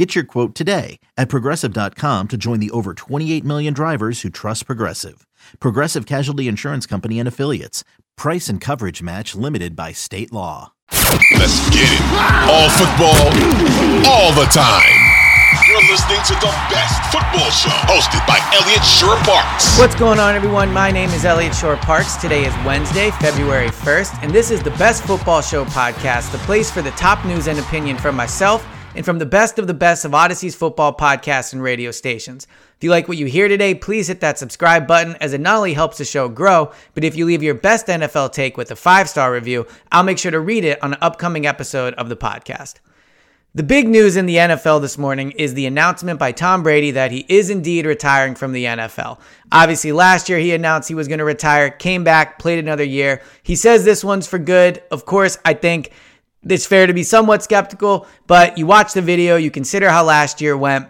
Get your quote today at progressive.com to join the over 28 million drivers who trust Progressive. Progressive Casualty Insurance Company and Affiliates. Price and coverage match limited by state law. Let's get it. All football, all the time. You're listening to the best football show hosted by Elliot Shorr-Parks. What's going on, everyone? My name is Elliot Shorr-Parks. Today is Wednesday, February 1st, and this is the Best Football Show podcast, the place for the top news and opinion from myself and from the best of the best of Audacy's football podcasts and radio stations. If you like what you hear today, please hit that subscribe button as it not only helps the show grow, but if you leave your best NFL take with a five star review, I'll make sure to read it on an upcoming episode of the podcast. The big news in the NFL this morning is the announcement by Tom Brady that he is indeed retiring from the NFL. Obviously, last year he announced he was going to retire, came back, played another year. He says this one's for good. Of course, I think it's fair to be somewhat skeptical, but you watch the video, you consider how last year went.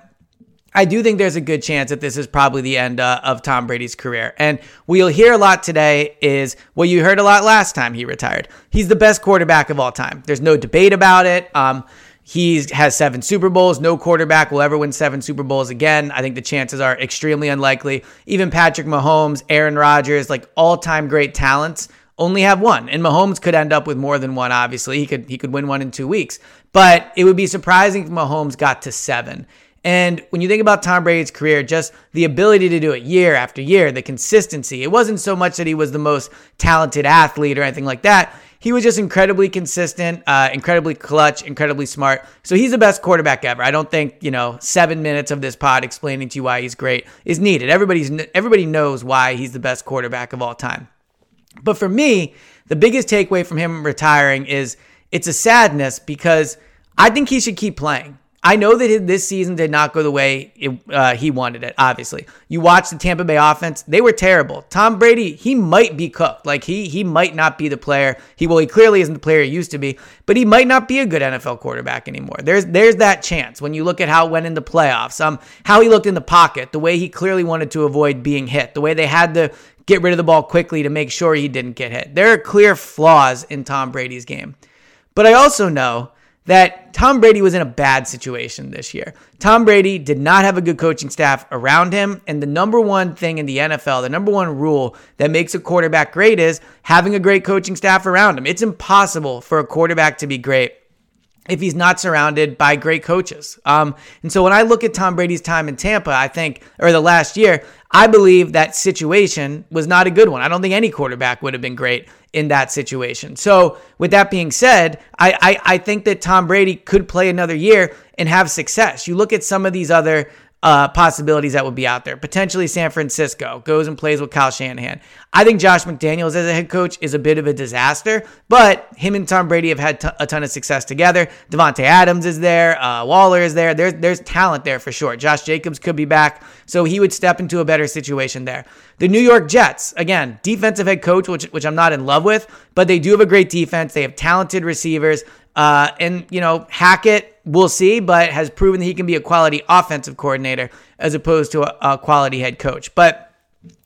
I do think there's a good chance that this is probably the end uh, of Tom Brady's career. And what you'll hear a lot today is what you heard a lot last time he retired. He's the best quarterback of all time. There's no debate about it. Um, he has seven Super Bowls. No quarterback will ever win seven Super Bowls again. I think the chances are extremely unlikely. Even Patrick Mahomes, Aaron Rodgers, like all time great talents, only have one. And Mahomes could end up with more than one, obviously. He could he could win one in two weeks. But it would be surprising if Mahomes got to seven. And when you think about Tom Brady's career, just the ability to do it year after year, the consistency, it wasn't so much that he was the most talented athlete or anything like that. He was just incredibly consistent, uh, incredibly clutch, incredibly smart. So he's the best quarterback ever. I don't think you know seven minutes of this pod explaining to you why he's great is needed. Everybody's everybody knows why he's the best quarterback of all time. But for me, the biggest takeaway from him retiring is it's a sadness because I think he should keep playing. I know that this season did not go the way it, uh, he wanted it, obviously. You watch the Tampa Bay offense, they were terrible. Tom Brady, he might be cooked. Like, he he might not be the player. He Well, he clearly isn't the player he used to be, but he might not be a good NFL quarterback anymore. There's there's that chance when you look at how it went in the playoffs, um, how he looked in the pocket, the way he clearly wanted to avoid being hit, the way they had to get rid of the ball quickly to make sure he didn't get hit. There are clear flaws in Tom Brady's game. But I also know that Tom Brady was in a bad situation this year. Tom Brady did not have a good coaching staff around him. And the number one thing in the NFL, the number one rule that makes a quarterback great is having a great coaching staff around him. It's impossible for a quarterback to be great if he's not surrounded by great coaches. Um, and so when I look at Tom Brady's time in Tampa, I think, or the last year, I believe that situation was not a good one. I don't think any quarterback would have been great in that situation. So, with that being said, I, I, I think that Tom Brady could play another year and have success. You look at some of these other uh, possibilities that would be out there. Potentially San Francisco goes and plays with Kyle Shanahan. I think Josh McDaniels as a head coach is a bit of a disaster, but him and Tom Brady have had t- a ton of success together. Davante Adams is there, uh, Waller is there. There's there's talent there for sure. Josh Jacobs could be back, so he would step into a better situation there. The New York Jets, again, defensive head coach, which which I'm not in love with, but they do have a great defense. They have talented receivers. Uh, and, you know, Hackett, we'll see, but has proven that he can be a quality offensive coordinator as opposed to a, a quality head coach. But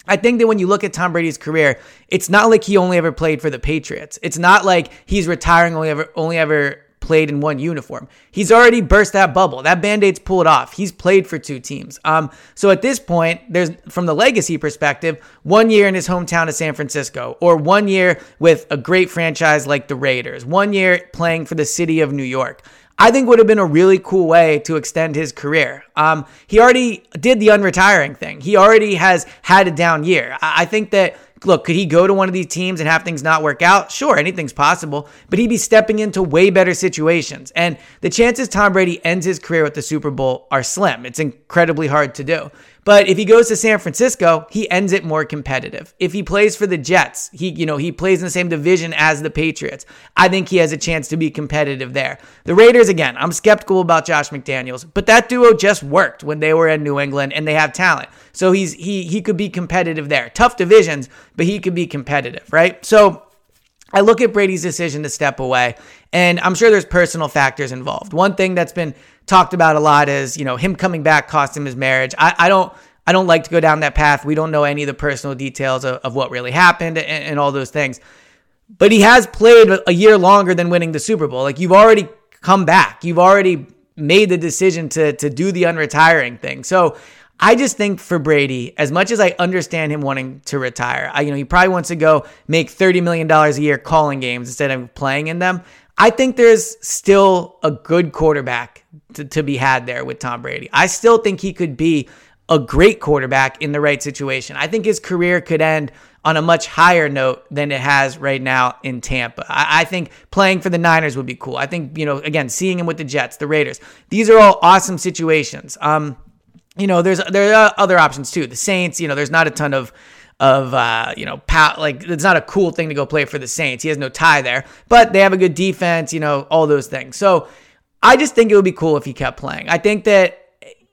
I think that when you look at Tom Brady's career, it's not like he only ever played for the Patriots. It's not like he's retiring only ever only ever played in one uniform. He's already burst that bubble. That band-aid's pulled off. He's played for two teams. Um, so at this point, there's from the legacy perspective, one year in his hometown of San Francisco, or one year with a great franchise like the Raiders, one year playing for the city of New York. I think would have been a really cool way to extend his career. Um, he already did the unretiring thing. He already has had a down year. I think that look, could he go to one of these teams and have things not work out? Sure, anything's possible, but he'd be stepping into way better situations. And the chances Tom Brady ends his career with the Super Bowl are slim. It's incredibly hard to do. But if he goes to San Francisco, he ends it more competitive. If he plays for the Jets, he, you know, he plays in the same division as the Patriots. I think he has a chance to be competitive there. The Raiders, again, I'm skeptical about Josh McDaniels, but that duo just worked when they were in New England and they have talent. So he's he he could be competitive there. Tough divisions, but he could be competitive, right? So I look at Brady's decision to step away, and I'm sure there's personal factors involved. One thing that's been talked about a lot is, you know, him coming back cost him his marriage. I, I don't I don't like to go down that path. We don't know any of the personal details of, of what really happened and, and all those things. But he has played a year longer than winning the Super Bowl. Like you've already come back. You've already made the decision to to do the unretiring thing. So I just think for Brady, as much as I understand him wanting to retire, I, you know, he probably wants to go make $30 million a year calling games instead of playing in them. I think there's still a good quarterback to, to be had there with Tom Brady. I still think he could be a great quarterback in the right situation. I think his career could end on a much higher note than it has right now in Tampa. I, I, think playing for the Niners would be cool. I think, you know, again, seeing him with the Jets, the Raiders, these are all awesome situations. Um, you know, there's there are other options too. The Saints, you know, there's not a ton of of uh, you know, pow- like it's not a cool thing to go play for the Saints. He has no tie there, but they have a good defense, you know, all those things. So I just think it would be cool if he kept playing. I think that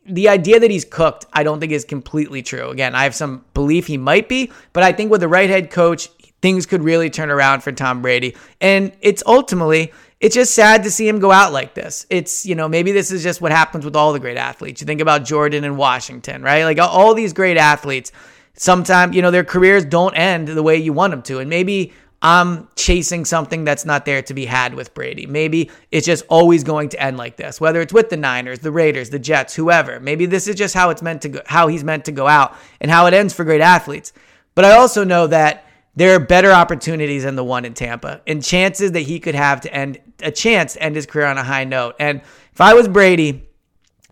the idea that he's cooked, I don't think is completely true. Again, I have some belief he might be, but I think with the right head coach, things could really turn around for Tom Brady. And it's ultimately, it's just sad to see him go out like this. It's, you know, maybe this is just what happens with all the great athletes. You think about Jordan and Washington, right? Like all these great athletes, sometimes, you know, their careers don't end the way you want them to. And maybe I'm chasing something that's not there to be had with Brady. Maybe it's just always going to end like this, whether it's with the Niners, the Raiders, the Jets, whoever. Maybe this is just how it's meant to go, how he's meant to go out and how it ends for great athletes. But I also know that there are better opportunities than the one in Tampa and chances that he could have to end a chance to end his career on a high note. And if I was Brady,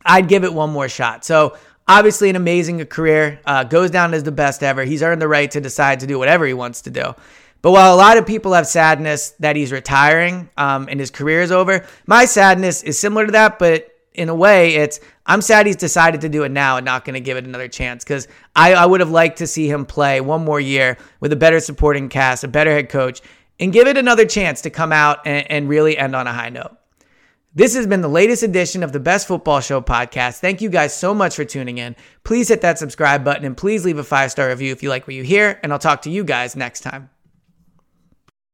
I'd give it one more shot. So obviously an amazing career, uh, goes down as the best ever. He's earned the right to decide to do whatever he wants to do. But while a lot of people have sadness that he's retiring um, and his career is over, my sadness is similar to that, but in a way, it's I'm sad he's decided to do it now and not going to give it another chance because I, I would have liked to see him play one more year with a better supporting cast, a better head coach, and give it another chance to come out and, and really end on a high note. This has been the latest edition of the Best Football Show podcast. Thank you guys so much for tuning in. Please hit that subscribe button and please leave a five star review if you like what you hear, and I'll talk to you guys next time.